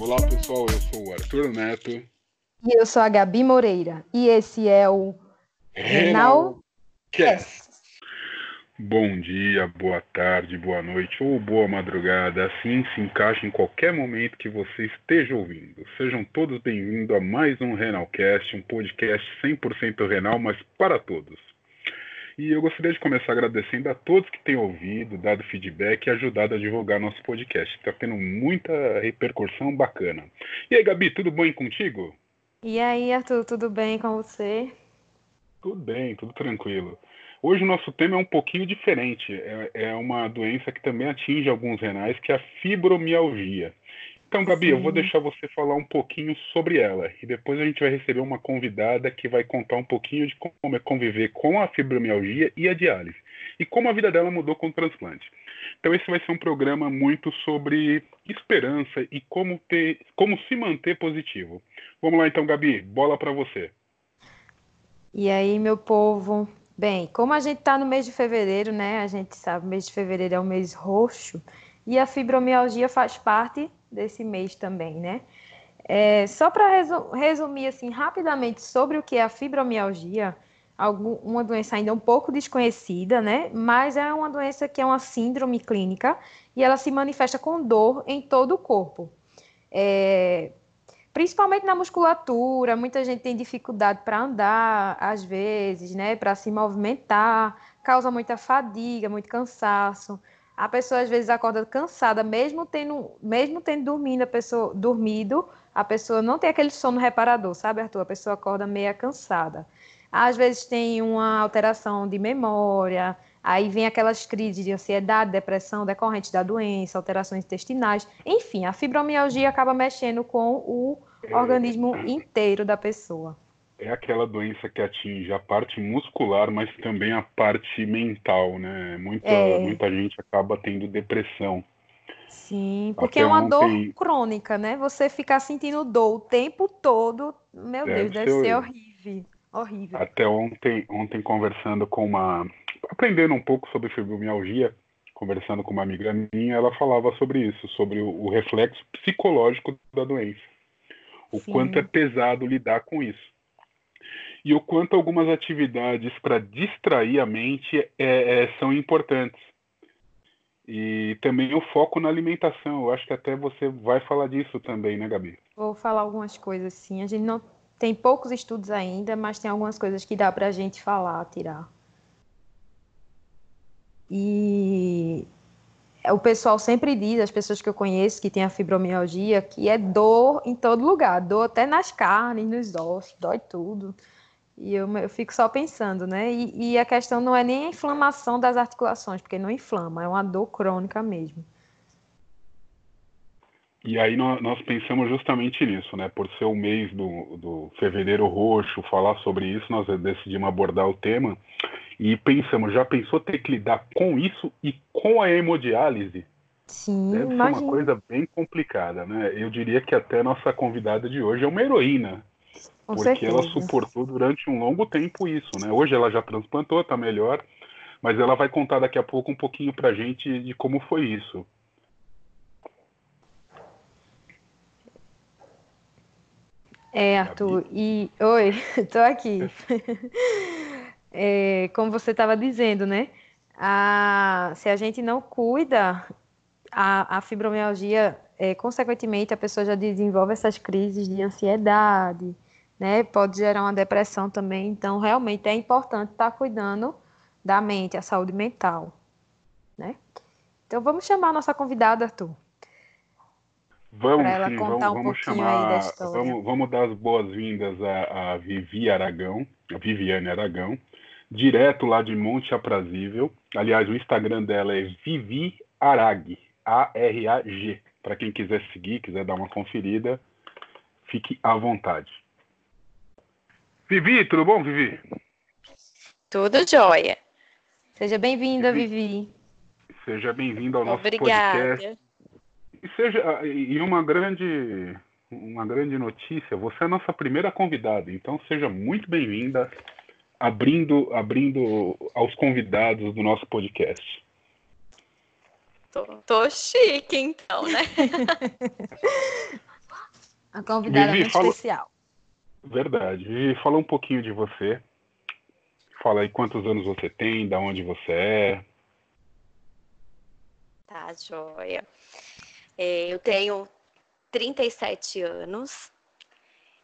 Olá pessoal, eu sou o Arthur Neto. E eu sou a Gabi Moreira. E esse é o Renal Cast. Bom dia, boa tarde, boa noite ou boa madrugada. Assim se encaixa em qualquer momento que você esteja ouvindo. Sejam todos bem-vindos a mais um Renalcast, um podcast 100% renal, mas para todos. E eu gostaria de começar agradecendo a todos que têm ouvido, dado feedback e ajudado a divulgar nosso podcast. Está tendo muita repercussão bacana. E aí, Gabi, tudo bem contigo? E aí, Arthur, tudo bem com você? Tudo bem, tudo tranquilo. Hoje o nosso tema é um pouquinho diferente. É, é uma doença que também atinge alguns renais, que é a fibromialgia. Então, Gabi, Sim. eu vou deixar você falar um pouquinho sobre ela e depois a gente vai receber uma convidada que vai contar um pouquinho de como é conviver com a fibromialgia e a diálise e como a vida dela mudou com o transplante. Então, esse vai ser um programa muito sobre esperança e como, ter, como se manter positivo. Vamos lá, então, Gabi, bola para você. E aí, meu povo? Bem, como a gente está no mês de fevereiro, né? A gente sabe, o mês de fevereiro é o mês roxo e a fibromialgia faz parte desse mês também, né? É, só para resumir assim rapidamente sobre o que é a fibromialgia, algum, uma doença ainda um pouco desconhecida, né? Mas é uma doença que é uma síndrome clínica e ela se manifesta com dor em todo o corpo. É, principalmente na musculatura, muita gente tem dificuldade para andar, às vezes, né? Para se movimentar, causa muita fadiga, muito cansaço. A pessoa às vezes acorda cansada, mesmo tendo, mesmo tendo dormindo, a pessoa, dormido, a pessoa não tem aquele sono reparador, sabe, Arthur? A pessoa acorda meia cansada. Às vezes tem uma alteração de memória, aí vem aquelas crises de ansiedade, depressão decorrente da doença, alterações intestinais. Enfim, a fibromialgia acaba mexendo com o organismo inteiro da pessoa é aquela doença que atinge a parte muscular, mas também a parte mental, né? Muita, é. muita gente acaba tendo depressão. Sim, porque Até é uma ontem... dor crônica, né? Você ficar sentindo dor o tempo todo, meu deve Deus, deve ser, ser horrível. Horrível. Até ontem, ontem conversando com uma. aprendendo um pouco sobre fibromialgia, conversando com uma amiga minha, ela falava sobre isso, sobre o, o reflexo psicológico da doença. O Sim. quanto é pesado lidar com isso e o quanto algumas atividades para distrair a mente é, é, são importantes. E também o foco na alimentação. Eu acho que até você vai falar disso também, né, Gabi? Vou falar algumas coisas, sim. A gente não tem poucos estudos ainda, mas tem algumas coisas que dá para a gente falar, tirar. E o pessoal sempre diz, as pessoas que eu conheço que têm a fibromialgia, que é dor em todo lugar, dor até nas carnes, nos ossos, dói tudo. E eu, eu fico só pensando, né? E, e, a questão não é nem a inflamação das articulações, porque não inflama, é uma dor crônica mesmo. E aí nós, nós pensamos justamente nisso, né? Por ser o mês do, do fevereiro roxo, falar sobre isso, nós decidimos abordar o tema e pensamos, já pensou ter que lidar com isso e com a hemodiálise? Sim, Deve imagina. ser uma coisa bem complicada, né? Eu diria que até nossa convidada de hoje é uma heroína com porque certeza. ela suportou durante um longo tempo isso, né? Hoje ela já transplantou, tá melhor, mas ela vai contar daqui a pouco um pouquinho pra gente de como foi isso. É, Arthur, e oi, tô aqui. É, como você estava dizendo, né? A, se a gente não cuida, a, a fibromialgia, é, consequentemente, a pessoa já desenvolve essas crises de ansiedade, né? Pode gerar uma depressão também. Então, realmente é importante estar cuidando da mente, a saúde mental, né? Então, vamos chamar a nossa convidada, Arthur. Vamos ela sim, contar vamos, um vamos chamar, vamos, vamos dar as boas-vindas a, a Vivi Aragão, a Viviane Aragão, direto lá de Monte Aprazível. Aliás, o Instagram dela é Vivi Arag, A-R-A-G. Para quem quiser seguir, quiser dar uma conferida, fique à vontade. Vivi, tudo bom, Vivi? Tudo jóia. Seja bem-vinda, Vivi. Seja bem-vinda ao nosso Obrigada. podcast. E seja e uma grande uma grande notícia, você é a nossa primeira convidada, então seja muito bem-vinda abrindo abrindo aos convidados do nosso podcast. tô, tô chique, então, né? A convidada Vivi, muito fala- especial. Verdade. Vivi, fala um pouquinho de você. Fala aí quantos anos você tem, da onde você é. Tá, joia. É, eu tenho 37 anos.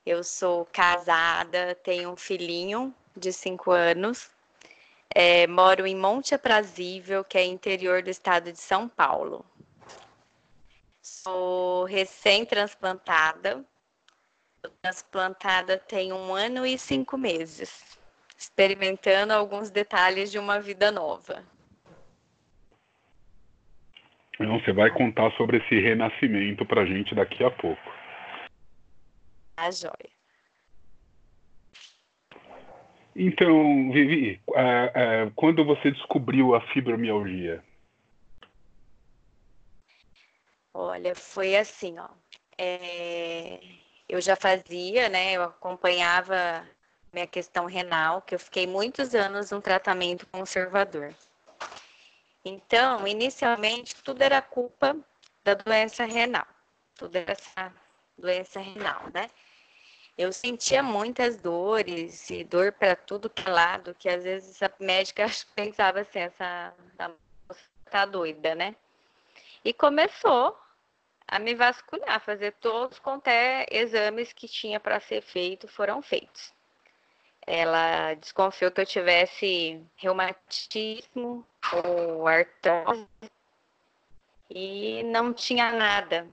Eu sou casada, tenho um filhinho de 5 anos. É, moro em Monte Aprazível, que é interior do estado de São Paulo. Sou recém-transplantada. Tô Transplantada tem um ano e cinco meses, experimentando alguns detalhes de uma vida nova. Não, você vai contar sobre esse renascimento pra gente daqui a pouco. Tá, joia. Então, Vivi, é, é, quando você descobriu a fibromialgia? Olha, foi assim, ó. É, eu já fazia, né? Eu acompanhava minha questão renal, que eu fiquei muitos anos num tratamento conservador. Então, inicialmente, tudo era culpa da doença renal. Tudo era essa doença renal, né? Eu sentia muitas dores e dor para tudo que é lado, que às vezes a médica pensava assim, essa tá doida, né? E começou a me vasculhar, fazer todos quanto é exames que tinha para ser feito foram feitos. Ela desconfiou que eu tivesse reumatismo ou artrose e não tinha nada,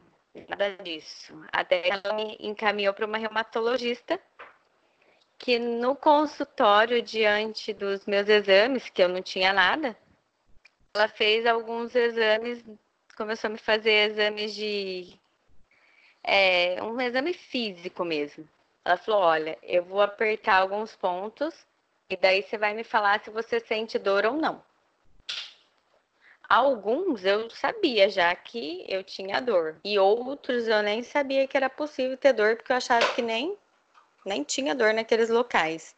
nada disso. Até ela me encaminhou para uma reumatologista que no consultório, diante dos meus exames, que eu não tinha nada, ela fez alguns exames começou a me fazer exames de. É, um exame físico mesmo. Ela falou: olha, eu vou apertar alguns pontos e daí você vai me falar se você sente dor ou não. Alguns eu sabia já que eu tinha dor, e outros eu nem sabia que era possível ter dor, porque eu achava que nem, nem tinha dor naqueles locais.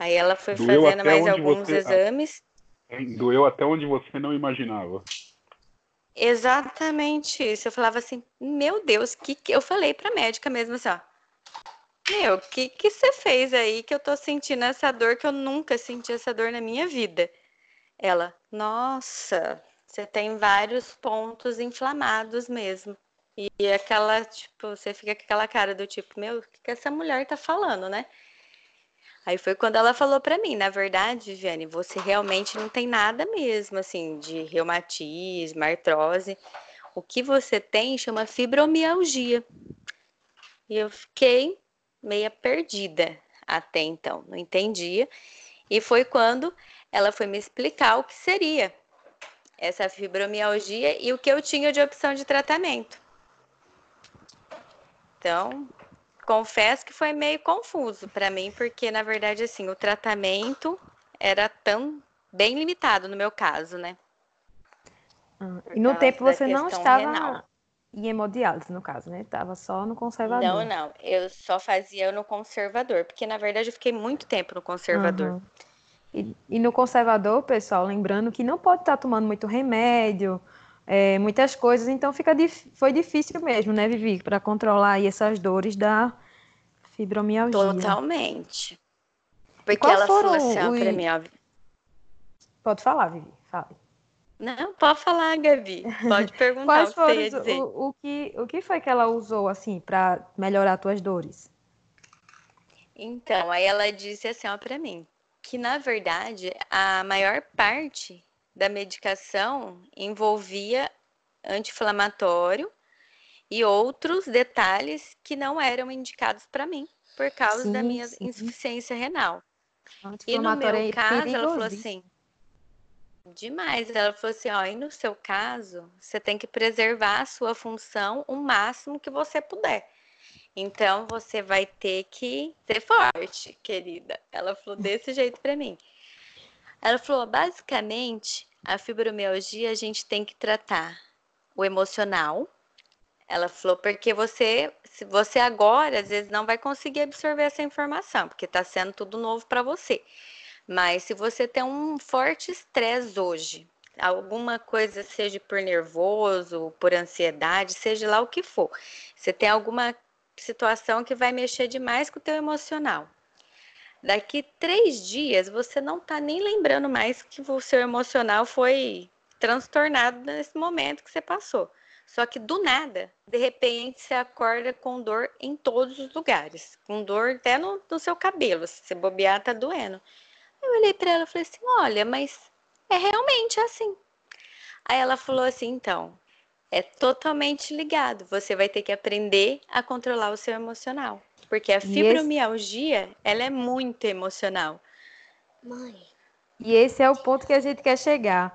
Aí ela foi Doeu fazendo mais alguns você- exames. Doeu até onde você não imaginava. Exatamente isso. Eu falava assim, meu Deus, que que eu falei pra médica mesmo assim, ó. Meu, o que que você fez aí que eu tô sentindo essa dor que eu nunca senti essa dor na minha vida? Ela, nossa, você tem vários pontos inflamados mesmo. E aquela, tipo, você fica com aquela cara do tipo, meu, o que que essa mulher tá falando, né? Aí foi quando ela falou pra mim, na verdade, Viviane, você realmente não tem nada mesmo, assim, de reumatismo, artrose. O que você tem chama fibromialgia. E eu fiquei meia perdida até então, não entendia. E foi quando ela foi me explicar o que seria essa fibromialgia e o que eu tinha de opção de tratamento. Então, confesso que foi meio confuso para mim, porque na verdade assim, o tratamento era tão bem limitado no meu caso, né? Ah, E no tempo você não estava renal. em hemodiálise, no caso, né? Estava só no conservador. Não, não, eu só fazia no conservador, porque na verdade eu fiquei muito tempo no conservador. Aham. E, e no conservador, pessoal, lembrando que não pode estar tomando muito remédio, é, muitas coisas, então fica foi difícil mesmo, né, Vivi, para controlar aí essas dores da fibromialgia. Totalmente. Porque quais ela falou assim, ó, pra os- mim, ó. Pode falar, Vivi, fale. Não, pode falar, Gabi. Pode perguntar Quais o que você dizer. o, o que o que foi que ela usou assim para melhorar tuas dores? Então, aí ela disse assim, ó, pra mim, que na verdade a maior parte da medicação envolvia anti-inflamatório e outros detalhes que não eram indicados para mim por causa da Sim, minha sim. insuficiência renal. E no meu é caso, ela falou assim, demais. Ela falou assim, ó, e no seu caso, você tem que preservar a sua função o máximo que você puder. Então você vai ter que ser forte, querida. Ela falou desse jeito pra mim. Ela falou, basicamente, a fibromialgia a gente tem que tratar o emocional. Ela falou porque você, se você agora às vezes não vai conseguir absorver essa informação, porque está sendo tudo novo para você. Mas se você tem um forte estresse hoje, alguma coisa, seja por nervoso, por ansiedade, seja lá o que for. Você tem alguma situação que vai mexer demais com o teu emocional. Daqui três dias você não tá nem lembrando mais que o seu emocional foi transtornado nesse momento que você passou. Só que do nada, de repente, você acorda com dor em todos os lugares, com dor até no, no seu cabelo, se você bobear, tá doendo. Eu olhei para ela e falei assim: olha, mas é realmente assim. Aí ela falou assim: então, é totalmente ligado. Você vai ter que aprender a controlar o seu emocional. Porque a fibromialgia, esse... ela é muito emocional. Mãe. E esse é o ponto que a gente quer chegar.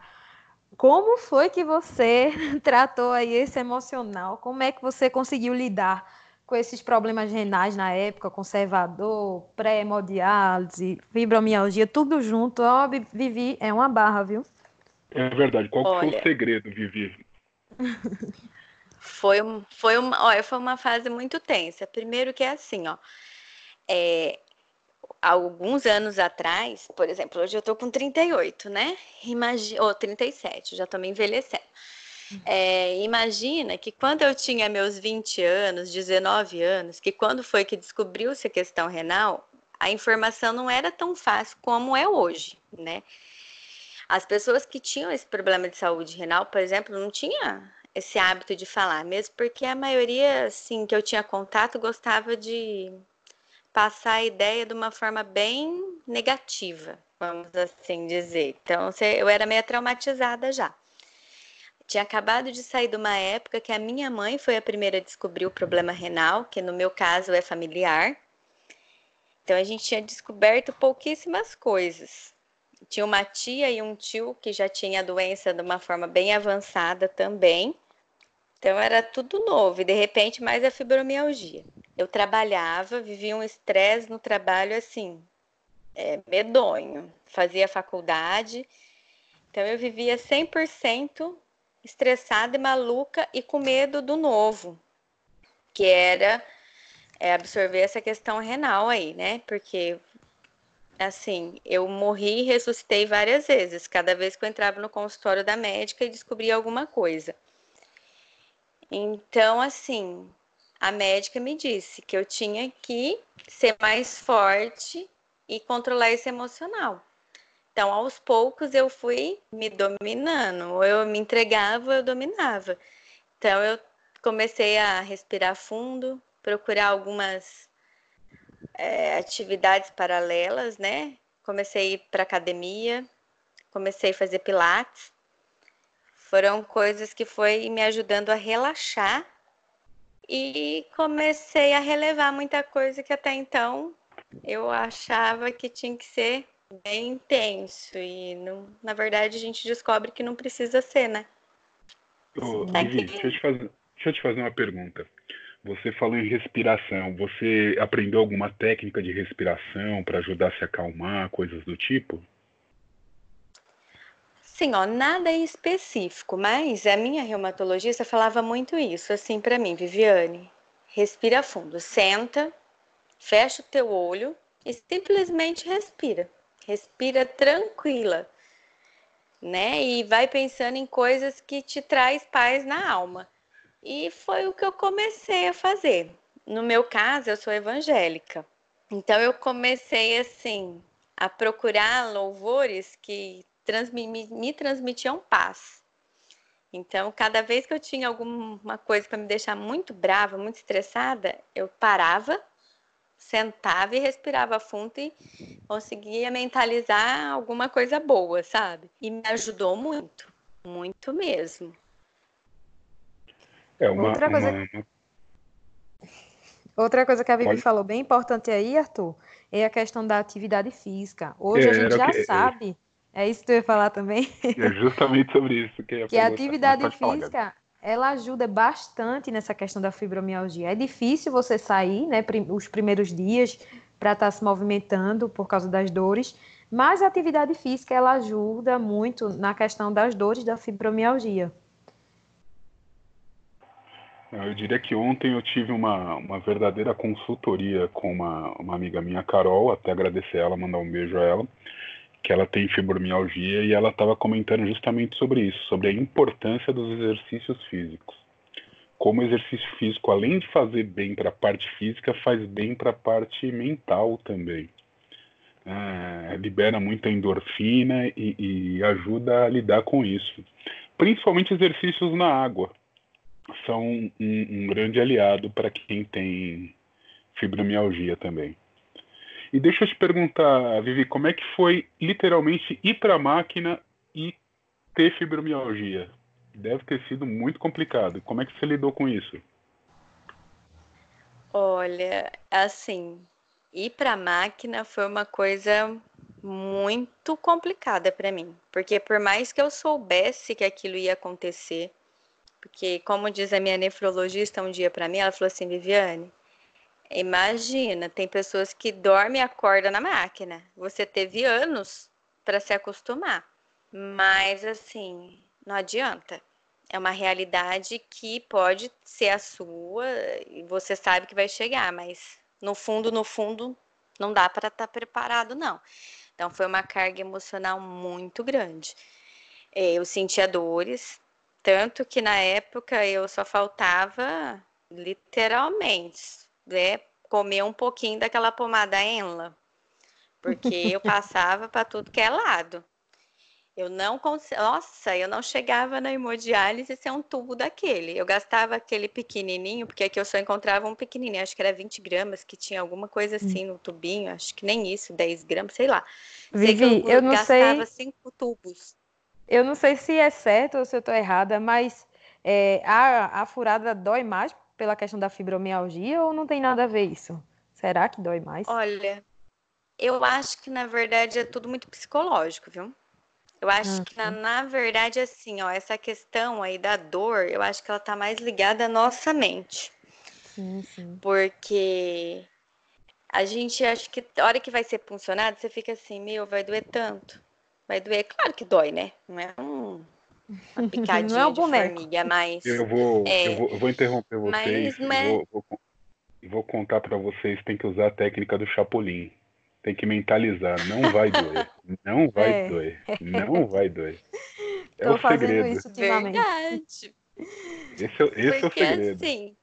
Como foi que você tratou aí esse emocional? Como é que você conseguiu lidar com esses problemas renais na época, conservador, pré-hemodiálise, fibromialgia, tudo junto? Ó, Vivi, é uma barra, viu? É verdade. Qual Olha... foi o segredo, Vivi? Foi, foi, uma, olha, foi uma fase muito tensa. Primeiro que é assim, ó. É, alguns anos atrás, por exemplo, hoje eu tô com 38, né? Imagina, ou 37, já tô me envelhecendo. É, imagina que quando eu tinha meus 20 anos, 19 anos, que quando foi que descobriu-se a questão renal, a informação não era tão fácil como é hoje, né? As pessoas que tinham esse problema de saúde renal, por exemplo, não tinha esse hábito de falar, mesmo porque a maioria, assim, que eu tinha contato gostava de passar a ideia de uma forma bem negativa, vamos assim dizer. Então, eu era meio traumatizada já. Tinha acabado de sair de uma época que a minha mãe foi a primeira a descobrir o problema renal, que no meu caso é familiar. Então a gente tinha descoberto pouquíssimas coisas tinha uma tia e um tio que já tinha a doença de uma forma bem avançada também. Então era tudo novo e de repente mais a fibromialgia. Eu trabalhava, vivia um estresse no trabalho assim, é, medonho. Fazia faculdade, então eu vivia 100% estressada e maluca e com medo do novo, que era é, absorver essa questão renal aí, né? Porque assim, eu morri e ressuscitei várias vezes, cada vez que eu entrava no consultório da médica e descobria alguma coisa. Então, assim, a médica me disse que eu tinha que ser mais forte e controlar esse emocional. Então, aos poucos eu fui me dominando, eu me entregava, eu dominava. Então, eu comecei a respirar fundo, procurar algumas é, atividades paralelas, né? Comecei a ir para academia, comecei a fazer pilates. Foram coisas que foi me ajudando a relaxar e comecei a relevar muita coisa que até então eu achava que tinha que ser bem intenso e não, na verdade a gente descobre que não precisa ser, né? Ô, Vivi, deixa eu, fazer, deixa eu te fazer uma pergunta. Você falou em respiração. Você aprendeu alguma técnica de respiração para ajudar a se acalmar, coisas do tipo? Sim, ó, nada específico, mas a minha reumatologista falava muito isso, assim, para mim, Viviane. Respira fundo, senta, fecha o teu olho e simplesmente respira. Respira tranquila, né? E vai pensando em coisas que te traz paz na alma. E foi o que eu comecei a fazer. No meu caso, eu sou evangélica. Então eu comecei assim a procurar louvores que transmi me transmitiam paz. Então, cada vez que eu tinha alguma coisa para me deixar muito brava, muito estressada, eu parava, sentava e respirava fundo e conseguia mentalizar alguma coisa boa, sabe? E me ajudou muito, muito mesmo. É uma, Outra coisa... Uma... Outra coisa que a Vivi Pode... falou bem importante aí, Arthur, é a questão da atividade física. Hoje é, a gente já que... sabe, é isso que tu ia falar também? É justamente sobre isso que, que a atividade física ela ajuda bastante nessa questão da fibromialgia. É difícil você sair, né, os primeiros dias para estar tá se movimentando por causa das dores, mas a atividade física ela ajuda muito na questão das dores da fibromialgia. Eu diria que ontem eu tive uma, uma verdadeira consultoria com uma, uma amiga minha, Carol, até agradecer ela, mandar um beijo a ela, que ela tem fibromialgia e ela estava comentando justamente sobre isso, sobre a importância dos exercícios físicos. Como o exercício físico, além de fazer bem para a parte física, faz bem para a parte mental também. É, libera muita endorfina e, e ajuda a lidar com isso. Principalmente exercícios na água são um, um grande aliado para quem tem fibromialgia também. E deixa eu te perguntar, Vivi, como é que foi literalmente ir para a máquina e ter fibromialgia? Deve ter sido muito complicado. Como é que você lidou com isso? Olha, assim, ir para a máquina foi uma coisa muito complicada para mim, porque por mais que eu soubesse que aquilo ia acontecer, porque como diz a minha nefrologista um dia para mim, ela falou assim, Viviane, Imagina, tem pessoas que dormem e acordam na máquina. Você teve anos para se acostumar. Mas assim, não adianta. É uma realidade que pode ser a sua e você sabe que vai chegar, mas no fundo, no fundo, não dá para estar tá preparado, não. Então foi uma carga emocional muito grande. É, eu sentia dores, tanto que na época eu só faltava literalmente né, comer um pouquinho daquela pomada Enla, porque eu passava para tudo que é lado. Eu não conseguia, nossa, eu não chegava na hemodiálise sem um tubo daquele. Eu gastava aquele pequenininho, porque aqui eu só encontrava um pequenininho, acho que era 20 gramas, que tinha alguma coisa assim no tubinho, acho que nem isso, 10 gramas, sei lá. Vivi, sei eu, eu, não gastava sei. cinco tubos. Eu não sei se é certo ou se eu estou errada, mas é, a, a furada dói mais pela questão da fibromialgia ou não tem nada a ver isso? Será que dói mais? Olha, eu acho que na verdade é tudo muito psicológico, viu? Eu acho que na, na, verdade assim, ó, essa questão aí da dor, eu acho que ela tá mais ligada à nossa mente. Sim, sim. Porque a gente acha que a hora que vai ser funcionado, você fica assim, meu, vai doer tanto. Vai doer, claro que dói, né? Não é um uma picadinha não é um de boneco. formiga, mas. Eu vou, é, eu vou, eu vou interromper vocês. Mas, mas... Vou, vou, vou contar para vocês, tem que usar a técnica do Chapolin. Tem que mentalizar, não vai doer. Não vai é. doer. Não vai doer. É Tô o segredo. Isso Verdade. Esse, é, esse porque, é o segredo. Assim,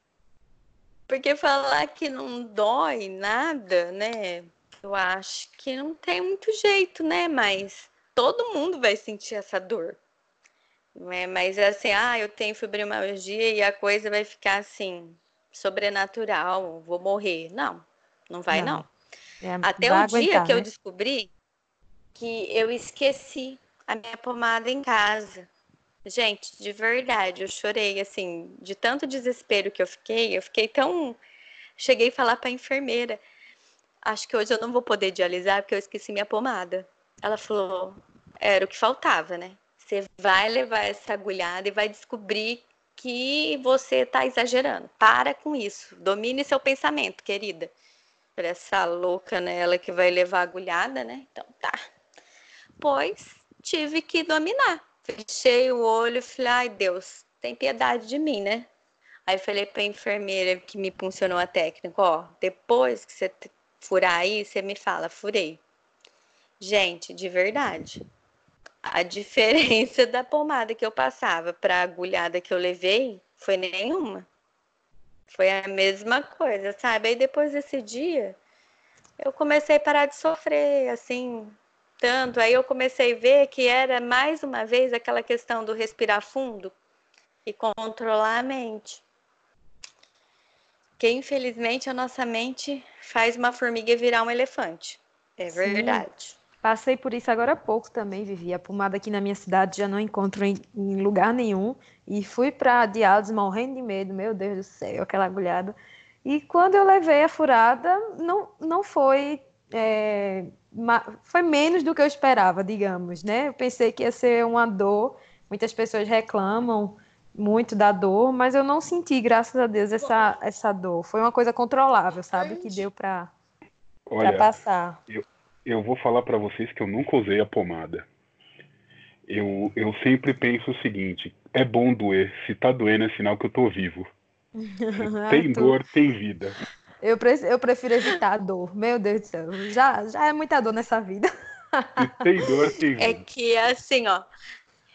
porque falar que não dói nada, né? Eu acho que não tem muito jeito, né? Mas todo mundo vai sentir essa dor. É, mas é assim, ah, eu tenho fibromialgia e a coisa vai ficar assim, sobrenatural, vou morrer. Não, não vai não. não. É, Até o dia que né? eu descobri que eu esqueci a minha pomada em casa. Gente, de verdade, eu chorei assim, de tanto desespero que eu fiquei, eu fiquei tão cheguei a falar para a enfermeira, acho que hoje eu não vou poder dialisar porque eu esqueci minha pomada. Ela falou, era o que faltava, né? Você vai levar essa agulhada e vai descobrir que você está exagerando. Para com isso. Domine seu pensamento, querida. Essa louca nela que vai levar a agulhada, né? Então tá. Pois tive que dominar. Fechei o olho e falei, ai Deus, tem piedade de mim, né? Aí falei para a enfermeira que me funcionou a técnica, ó, depois que você furar aí, você me fala, furei. Gente, de verdade, a diferença da pomada que eu passava para a agulhada que eu levei foi nenhuma. Foi a mesma coisa, sabe? Aí depois desse dia, eu comecei a parar de sofrer, assim, tanto. Aí eu comecei a ver que era mais uma vez aquela questão do respirar fundo e controlar a mente. Que infelizmente a nossa mente faz uma formiga virar um elefante. É verdade. Sim. Passei por isso agora há pouco também, Vivi. A pomada aqui na minha cidade já não encontro em, em lugar nenhum. E fui para diálise morrendo de medo, meu Deus do céu, aquela agulhada. E quando eu levei a furada, não, não foi. É, foi menos do que eu esperava, digamos, né? Eu pensei que ia ser uma dor. Muitas pessoas reclamam muito da dor, mas eu não senti, graças a Deus, essa, essa dor. Foi uma coisa controlável, sabe? Que deu para passar. Eu eu vou falar para vocês que eu nunca usei a pomada. Eu, eu sempre penso o seguinte: é bom doer. Se tá doendo, é sinal que eu tô vivo. tem dor, tem vida. Eu, pre eu prefiro evitar a dor. Meu Deus do céu. Já, já é muita dor nessa vida. tem dor, tem É que assim, ó.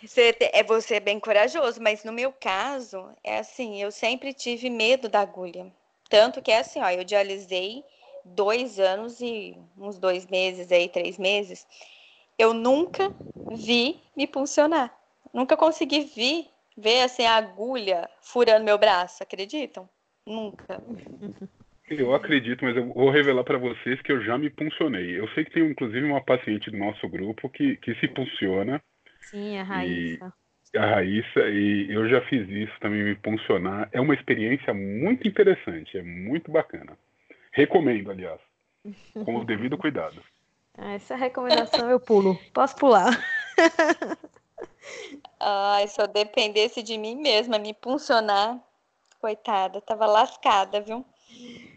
Você é você é bem corajoso, mas no meu caso, é assim, eu sempre tive medo da agulha. Tanto que é assim, ó, eu dialisei dois anos e uns dois meses aí, três meses. Eu nunca vi me funcionar. Nunca consegui ver, ver assim, a agulha furando meu braço, acreditam? Nunca. Eu acredito, mas eu vou revelar para vocês que eu já me puncionei. Eu sei que tem inclusive uma paciente do nosso grupo que, que se funciona. Sim, a Raíssa. E, a Raíssa, e eu já fiz isso também, me puncionar. É uma experiência muito interessante, é muito bacana. Recomendo, aliás, com o devido cuidado. Ah, essa recomendação eu pulo. Posso pular? Ai, se eu dependesse de mim mesma, me puncionar, coitada, tava lascada, viu?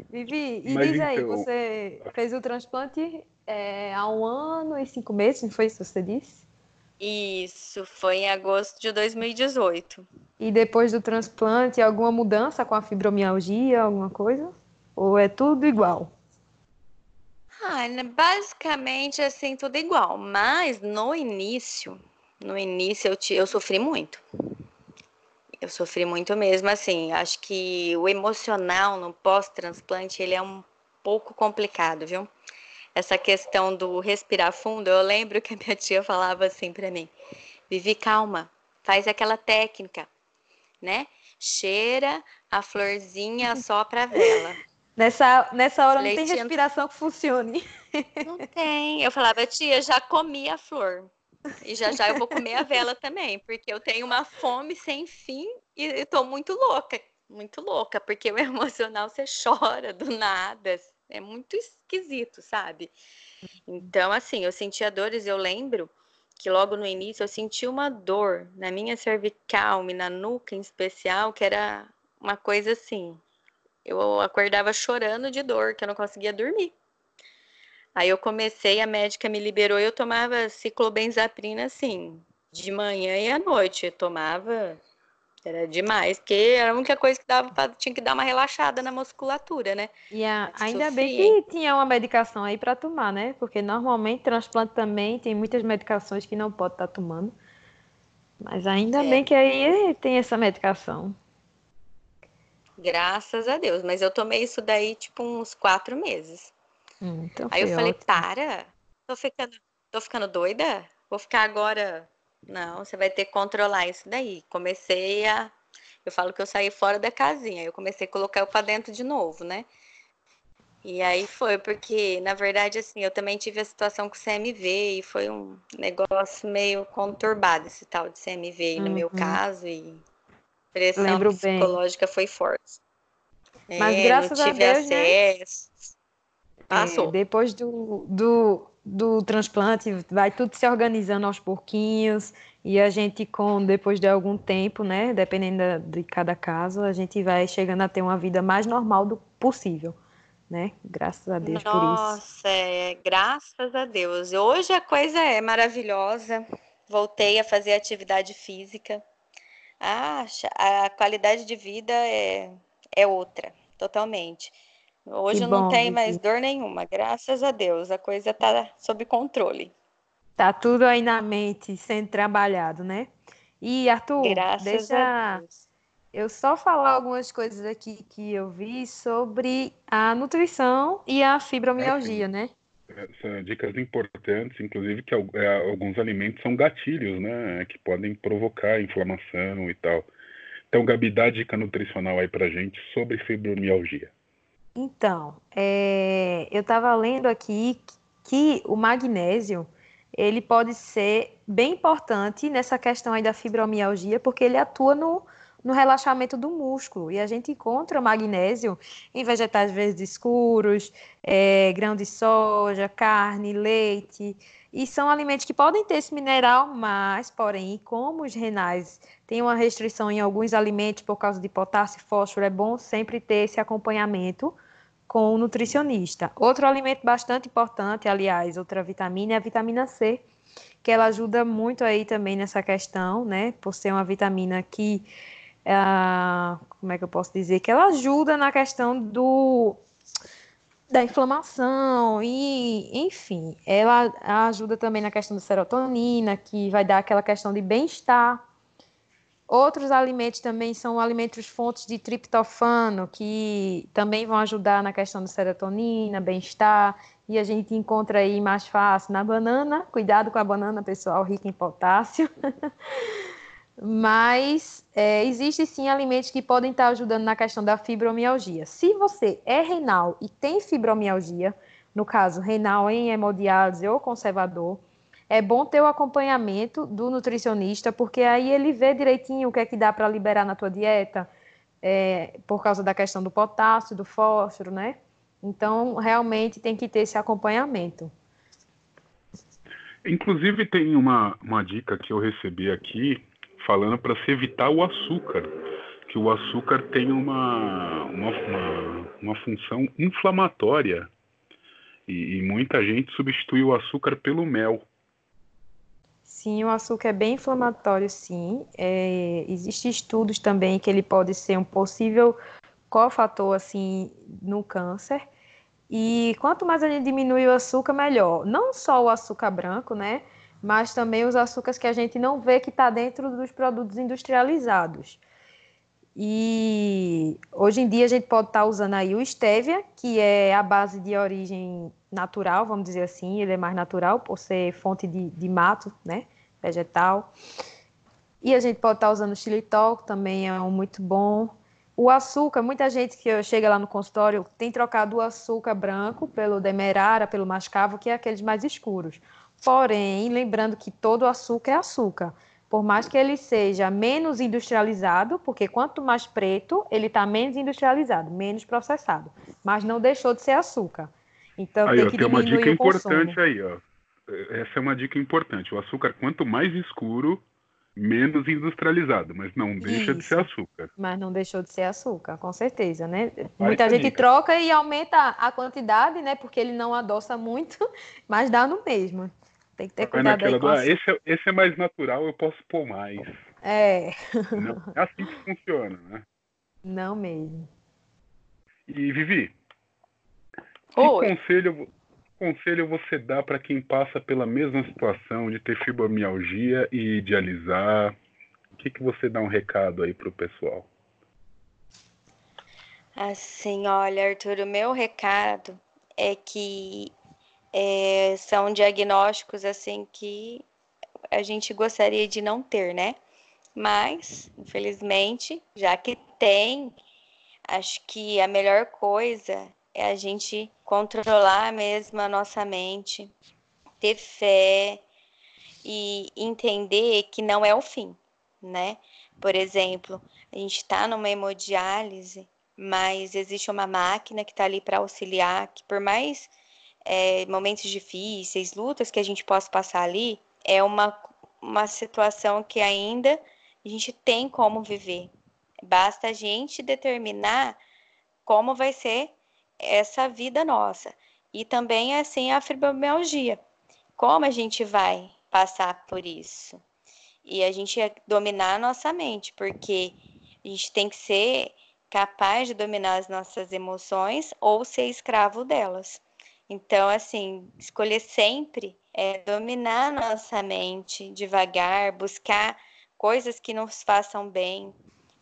Vivi, e Mas diz aí, então... você fez o transplante é, há um ano e cinco meses, não foi isso que você disse? Isso, foi em agosto de 2018. E depois do transplante, alguma mudança com a fibromialgia, alguma coisa? Ou é tudo igual? Ah, né, basicamente assim, tudo igual. Mas no início, no início eu, te, eu sofri muito. Eu sofri muito mesmo, assim, acho que o emocional no pós-transplante, ele é um pouco complicado, viu? Essa questão do respirar fundo, eu lembro que a minha tia falava assim para mim, Vivi, calma, faz aquela técnica, né? Cheira a florzinha só pra vela. Nessa, nessa hora não tem respiração que funcione. Não tem. Eu falava, tia, já comi a flor. E já já eu vou comer a vela também, porque eu tenho uma fome sem fim e estou muito louca, muito louca, porque o emocional você chora do nada, é muito esquisito, sabe? Então, assim, eu sentia dores, eu lembro que logo no início eu senti uma dor na minha cervical e na nuca em especial, que era uma coisa assim. Eu acordava chorando de dor, que eu não conseguia dormir. Aí eu comecei, a médica me liberou e eu tomava ciclobenzaprina assim, de manhã e à noite. Eu tomava, era demais, porque era a única coisa que dava pra, tinha que dar uma relaxada na musculatura, né? E a, ainda bem que tinha uma medicação aí para tomar, né? Porque normalmente transplante também tem muitas medicações que não pode estar tá tomando. Mas ainda é. bem que aí tem essa medicação. Graças a Deus, mas eu tomei isso daí tipo uns quatro meses. Hum, então Aí eu falei, ótimo. para, tô ficando, tô ficando doida? Vou ficar agora. Não, você vai ter que controlar isso daí. Comecei a. Eu falo que eu saí fora da casinha. Eu comecei a colocar eu para dentro de novo, né? E aí foi, porque, na verdade, assim, eu também tive a situação com CMV e foi um negócio meio conturbado esse tal de CMV uhum. no meu uhum. caso, e pressão Lembro psicológica bem. foi forte. Mas é, graças a Deus, né? acesso. Né? Passou. É, depois do, do, do transplante, vai tudo se organizando aos pouquinhos e a gente, com depois de algum tempo, né, dependendo da, de cada caso, a gente vai chegando a ter uma vida mais normal do possível, né? Graças a Deus Nossa, por isso. Nossa, é, graças a Deus. Hoje a coisa é maravilhosa. Voltei a fazer atividade física. Ah, a qualidade de vida é, é outra, totalmente. Hoje que não tem mais dor nenhuma, graças a Deus. A coisa está sob controle. Tá tudo aí na mente sendo trabalhado, né? E Arthur, graças deixa eu só falar algumas coisas aqui que eu vi sobre a nutrição e a fibromialgia, é, né? São dicas importantes, inclusive que é, alguns alimentos são gatilhos, né? Que podem provocar inflamação e tal. Então, Gabi, dá dica nutricional aí pra gente sobre fibromialgia. Então, é, eu estava lendo aqui que o magnésio ele pode ser bem importante nessa questão aí da fibromialgia, porque ele atua no, no relaxamento do músculo. E a gente encontra magnésio em vegetais verdes escuros, é, grão de soja, carne, leite. E são alimentos que podem ter esse mineral, mas, porém, como os renais têm uma restrição em alguns alimentos por causa de potássio e fósforo, é bom sempre ter esse acompanhamento com o nutricionista. Outro alimento bastante importante, aliás, outra vitamina é a vitamina C, que ela ajuda muito aí também nessa questão, né? Por ser uma vitamina que, uh, como é que eu posso dizer, que ela ajuda na questão do da inflamação e, enfim, ela ajuda também na questão da serotonina, que vai dar aquela questão de bem-estar. Outros alimentos também são alimentos fontes de triptofano, que também vão ajudar na questão da serotonina, bem-estar, e a gente encontra aí mais fácil na banana. Cuidado com a banana, pessoal, rica em potássio. Mas é, existem sim alimentos que podem estar ajudando na questão da fibromialgia. Se você é renal e tem fibromialgia, no caso renal em hemodiálise ou conservador, é bom ter o acompanhamento do nutricionista, porque aí ele vê direitinho o que é que dá para liberar na tua dieta, é, por causa da questão do potássio, do fósforo, né? Então, realmente tem que ter esse acompanhamento. Inclusive, tem uma, uma dica que eu recebi aqui falando para se evitar o açúcar, que o açúcar tem uma, uma, uma, uma função inflamatória e, e, muita gente substitui o açúcar pelo mel. Sim, o açúcar é bem inflamatório, sim. É, Existem estudos também que ele pode ser um possível cofator assim no câncer. E quanto mais a gente diminui o açúcar, melhor. Não só o açúcar branco, né? Mas também os açúcares que a gente não vê que está dentro dos produtos industrializados. E hoje em dia a gente pode estar tá usando aí o stevia, que é a base de origem natural, vamos dizer assim, ele é mais natural por ser fonte de, de mato, né, vegetal. E a gente pode estar tá usando o xilitol, que também é um muito bom. O açúcar, muita gente que chega lá no consultório tem trocado o açúcar branco pelo demerara, pelo mascavo, que é aqueles mais escuros. Porém, lembrando que todo açúcar é açúcar. Por mais que ele seja menos industrializado, porque quanto mais preto, ele está menos industrializado, menos processado. Mas não deixou de ser açúcar. Então aí, tem ó, que tem uma dica importante consumo. aí, ó. Essa é uma dica importante. O açúcar, quanto mais escuro, menos industrializado, mas não deixa Isso. de ser açúcar. Mas não deixou de ser açúcar, com certeza, né? Muita gente dica. troca e aumenta a quantidade, né? Porque ele não adoça muito, mas dá no mesmo. Tem que ter cuidado aí com ah, esse, é, esse é mais natural, eu posso pôr mais. É. Não, é assim que funciona, né? Não mesmo. E Vivi, que Oi. conselho, conselho você dá para quem passa pela mesma situação de ter fibromialgia e dialisar? O que, que você dá um recado aí para o pessoal? Assim, olha, Arthur, o meu recado é que é, são diagnósticos assim que a gente gostaria de não ter, né? Mas, infelizmente, já que tem, acho que a melhor coisa é a gente controlar mesmo a nossa mente, ter fé e entender que não é o fim, né? Por exemplo, a gente está numa hemodiálise, mas existe uma máquina que está ali para auxiliar, que por mais é, momentos difíceis, lutas que a gente possa passar ali, é uma, uma situação que ainda a gente tem como viver. Basta a gente determinar como vai ser essa vida nossa. E também, assim, a fibromialgia. Como a gente vai passar por isso? E a gente dominar a nossa mente, porque a gente tem que ser capaz de dominar as nossas emoções ou ser escravo delas. Então, assim, escolher sempre é dominar nossa mente devagar, buscar coisas que nos façam bem,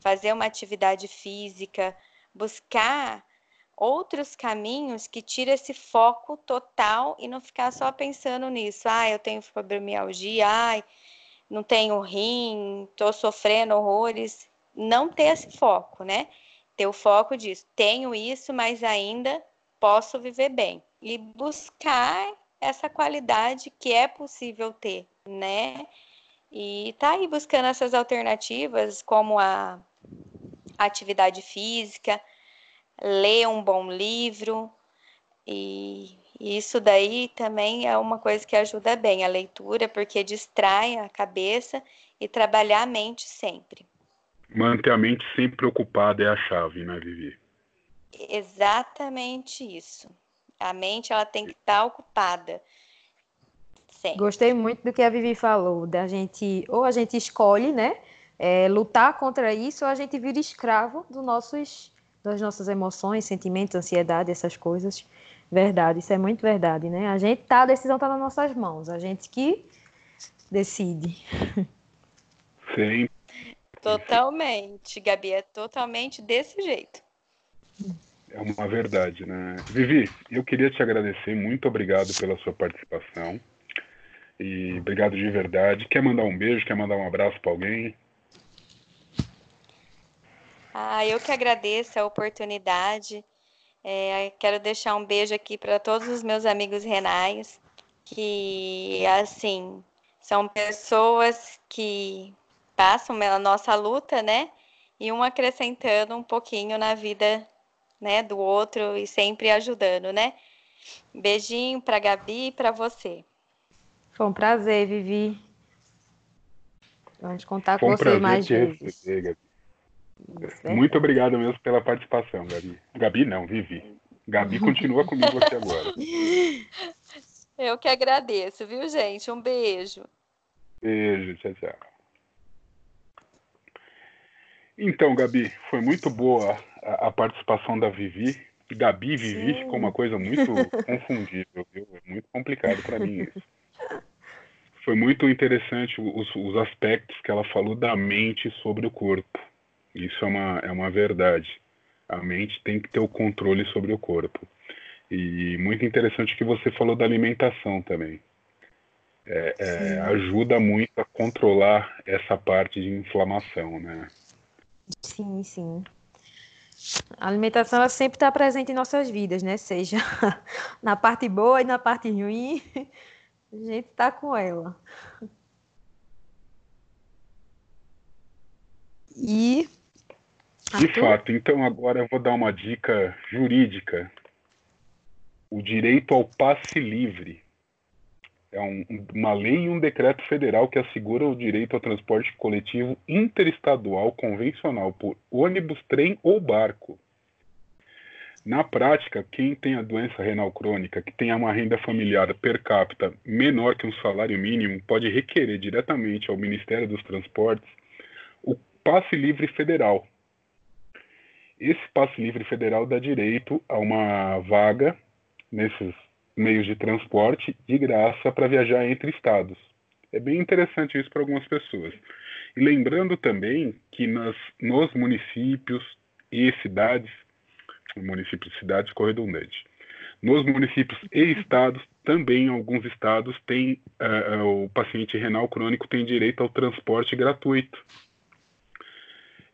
fazer uma atividade física, buscar outros caminhos que tire esse foco total e não ficar só pensando nisso. Ah, eu tenho fibromialgia, ai, não tenho rim, estou sofrendo horrores. Não ter esse foco, né? Ter o foco disso. Tenho isso, mas ainda posso viver bem e buscar essa qualidade que é possível ter, né? E tá aí buscando essas alternativas, como a atividade física, ler um bom livro, e isso daí também é uma coisa que ajuda bem a leitura, porque distrai a cabeça e trabalhar a mente sempre. Manter a mente sempre ocupada é a chave, né, Vivi? Exatamente isso. A mente ela tem que estar tá ocupada. Sempre. Gostei muito do que a Vivi falou, da gente ou a gente escolhe, né, é, lutar contra isso, ou a gente vira escravo dos nossos, das nossas emoções, sentimentos, ansiedade, essas coisas. Verdade, isso é muito verdade, né? A gente tá, a decisão está nas nossas mãos, a gente que decide. Sim. Totalmente, Gabi, é totalmente desse jeito. É uma verdade, né? Vivi, eu queria te agradecer, muito obrigado pela sua participação. E obrigado de verdade. Quer mandar um beijo, quer mandar um abraço para alguém? Ah, eu que agradeço a oportunidade. É, quero deixar um beijo aqui para todos os meus amigos renais, que, assim, são pessoas que passam pela nossa luta, né? E um acrescentando um pouquinho na vida né, do outro e sempre ajudando, né? Beijinho para Gabi e para você. Foi um prazer, Vivi. Vamos contar Foi um com você mais vezes. Receber, Gabi. É Muito obrigado mesmo pela participação, Gabi. Gabi não, Vivi. Gabi continua comigo aqui agora. Eu que agradeço, viu, gente? Um beijo. Beijo, tchau, tchau. Então, Gabi, foi muito boa a, a participação da Vivi. Gabi e Vivi Sim. ficou uma coisa muito confundível, viu? É muito complicado para mim isso. Foi muito interessante os, os aspectos que ela falou da mente sobre o corpo. Isso é uma, é uma verdade. A mente tem que ter o controle sobre o corpo. E muito interessante que você falou da alimentação também. É, é, ajuda muito a controlar essa parte de inflamação, né? Sim, sim. A alimentação ela sempre está presente em nossas vidas, né? Seja na parte boa e na parte ruim, a gente está com ela. E de fato, então agora eu vou dar uma dica jurídica. O direito ao passe livre é um, uma lei e um decreto federal que assegura o direito ao transporte coletivo interestadual convencional por ônibus, trem ou barco. Na prática, quem tem a doença renal crônica, que tem uma renda familiar per capita menor que um salário mínimo, pode requerer diretamente ao Ministério dos Transportes o passe livre federal. Esse passe livre federal dá direito a uma vaga nesses meios de transporte de graça para viajar entre estados. É bem interessante isso para algumas pessoas. E lembrando também que nas, nos municípios e cidades, municípios e cidades corredondante, nos municípios e estados, também alguns estados têm, uh, o paciente renal crônico tem direito ao transporte gratuito.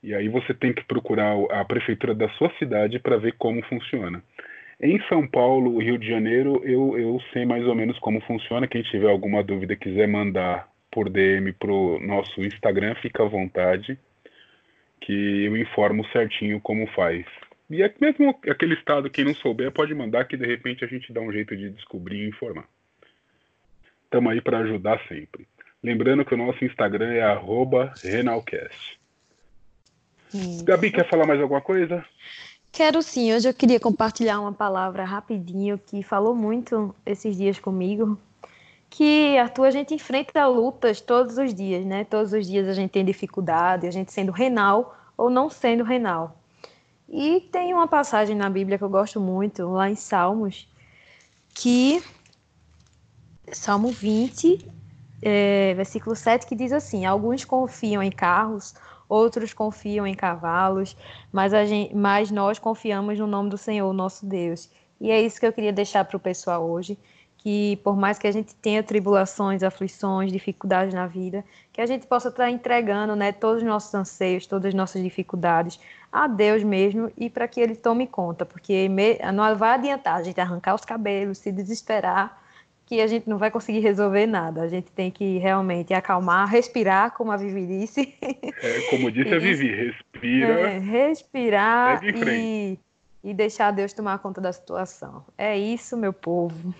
E aí você tem que procurar a prefeitura da sua cidade para ver como funciona. Em São Paulo, Rio de Janeiro, eu, eu sei mais ou menos como funciona. Quem tiver alguma dúvida quiser mandar por DM pro nosso Instagram, fica à vontade, que eu informo certinho como faz. E é mesmo aquele estado, quem não souber, pode mandar que de repente a gente dá um jeito de descobrir e informar. Estamos aí para ajudar sempre. Lembrando que o nosso Instagram é Renalcast. Gabi, quer falar mais alguma coisa? Quero sim, hoje eu queria compartilhar uma palavra rapidinho que falou muito esses dias comigo. Que, Arthur, a gente enfrenta lutas todos os dias, né? Todos os dias a gente tem dificuldade, a gente sendo renal ou não sendo renal. E tem uma passagem na Bíblia que eu gosto muito, lá em Salmos, que. Salmo 20, é, versículo 7, que diz assim: Alguns confiam em carros outros confiam em cavalos, mas, gente, mas nós confiamos no nome do Senhor, nosso Deus. E é isso que eu queria deixar para o pessoal hoje, que por mais que a gente tenha tribulações, aflições, dificuldades na vida, que a gente possa estar entregando né, todos os nossos anseios, todas as nossas dificuldades a Deus mesmo e para que Ele tome conta, porque não vai adiantar a gente arrancar os cabelos, se desesperar, que a gente não vai conseguir resolver nada. A gente tem que realmente acalmar, respirar, como a Vivi disse. É, como disse a Vivi, respira. É, respirar e, e deixar Deus tomar conta da situação. É isso, meu povo.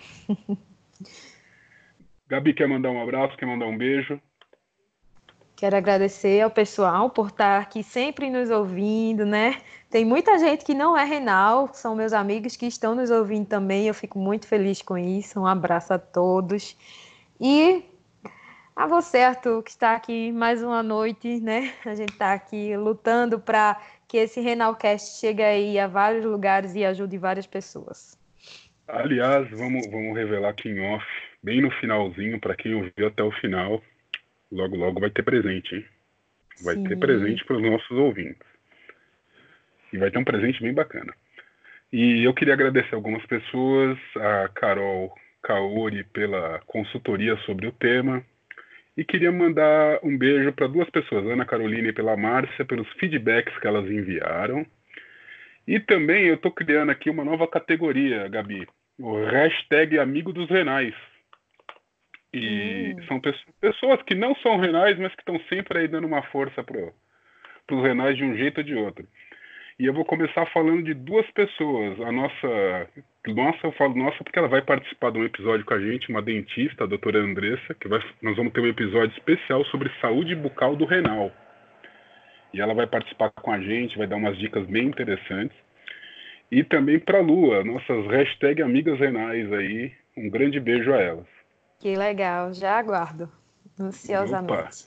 Gabi, quer mandar um abraço, quer mandar um beijo? Quero agradecer ao pessoal por estar aqui sempre nos ouvindo, né? Tem muita gente que não é renal, são meus amigos que estão nos ouvindo também. Eu fico muito feliz com isso. Um abraço a todos. E a você, Arthur, que está aqui mais uma noite, né? A gente está aqui lutando para que esse Renalcast chegue aí a vários lugares e ajude várias pessoas. Aliás, vamos, vamos revelar aqui em off, bem no finalzinho, para quem ouviu até o final, logo logo vai ter presente, hein? Vai Sim. ter presente para os nossos ouvintes. E vai ter um presente bem bacana. E eu queria agradecer algumas pessoas, a Carol Kaori pela consultoria sobre o tema. E queria mandar um beijo para duas pessoas, Ana Carolina e pela Márcia, pelos feedbacks que elas enviaram. E também eu estou criando aqui uma nova categoria, Gabi, o hashtag Amigo dos Renais. E hum. são pessoas que não são renais, mas que estão sempre aí dando uma força para os renais de um jeito ou de outro. E eu vou começar falando de duas pessoas. A nossa. Nossa, eu falo nossa porque ela vai participar de um episódio com a gente, uma dentista, a doutora Andressa, que vai, nós vamos ter um episódio especial sobre saúde bucal do renal. E ela vai participar com a gente, vai dar umas dicas bem interessantes. E também para a Lua, nossas hashtag amigas renais aí. Um grande beijo a elas. Que legal, já aguardo, ansiosamente.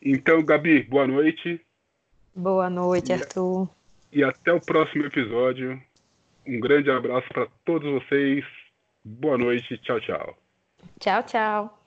então, Gabi, boa noite. Boa noite, e, Arthur. E até o próximo episódio. Um grande abraço para todos vocês. Boa noite. Tchau, tchau. Tchau, tchau.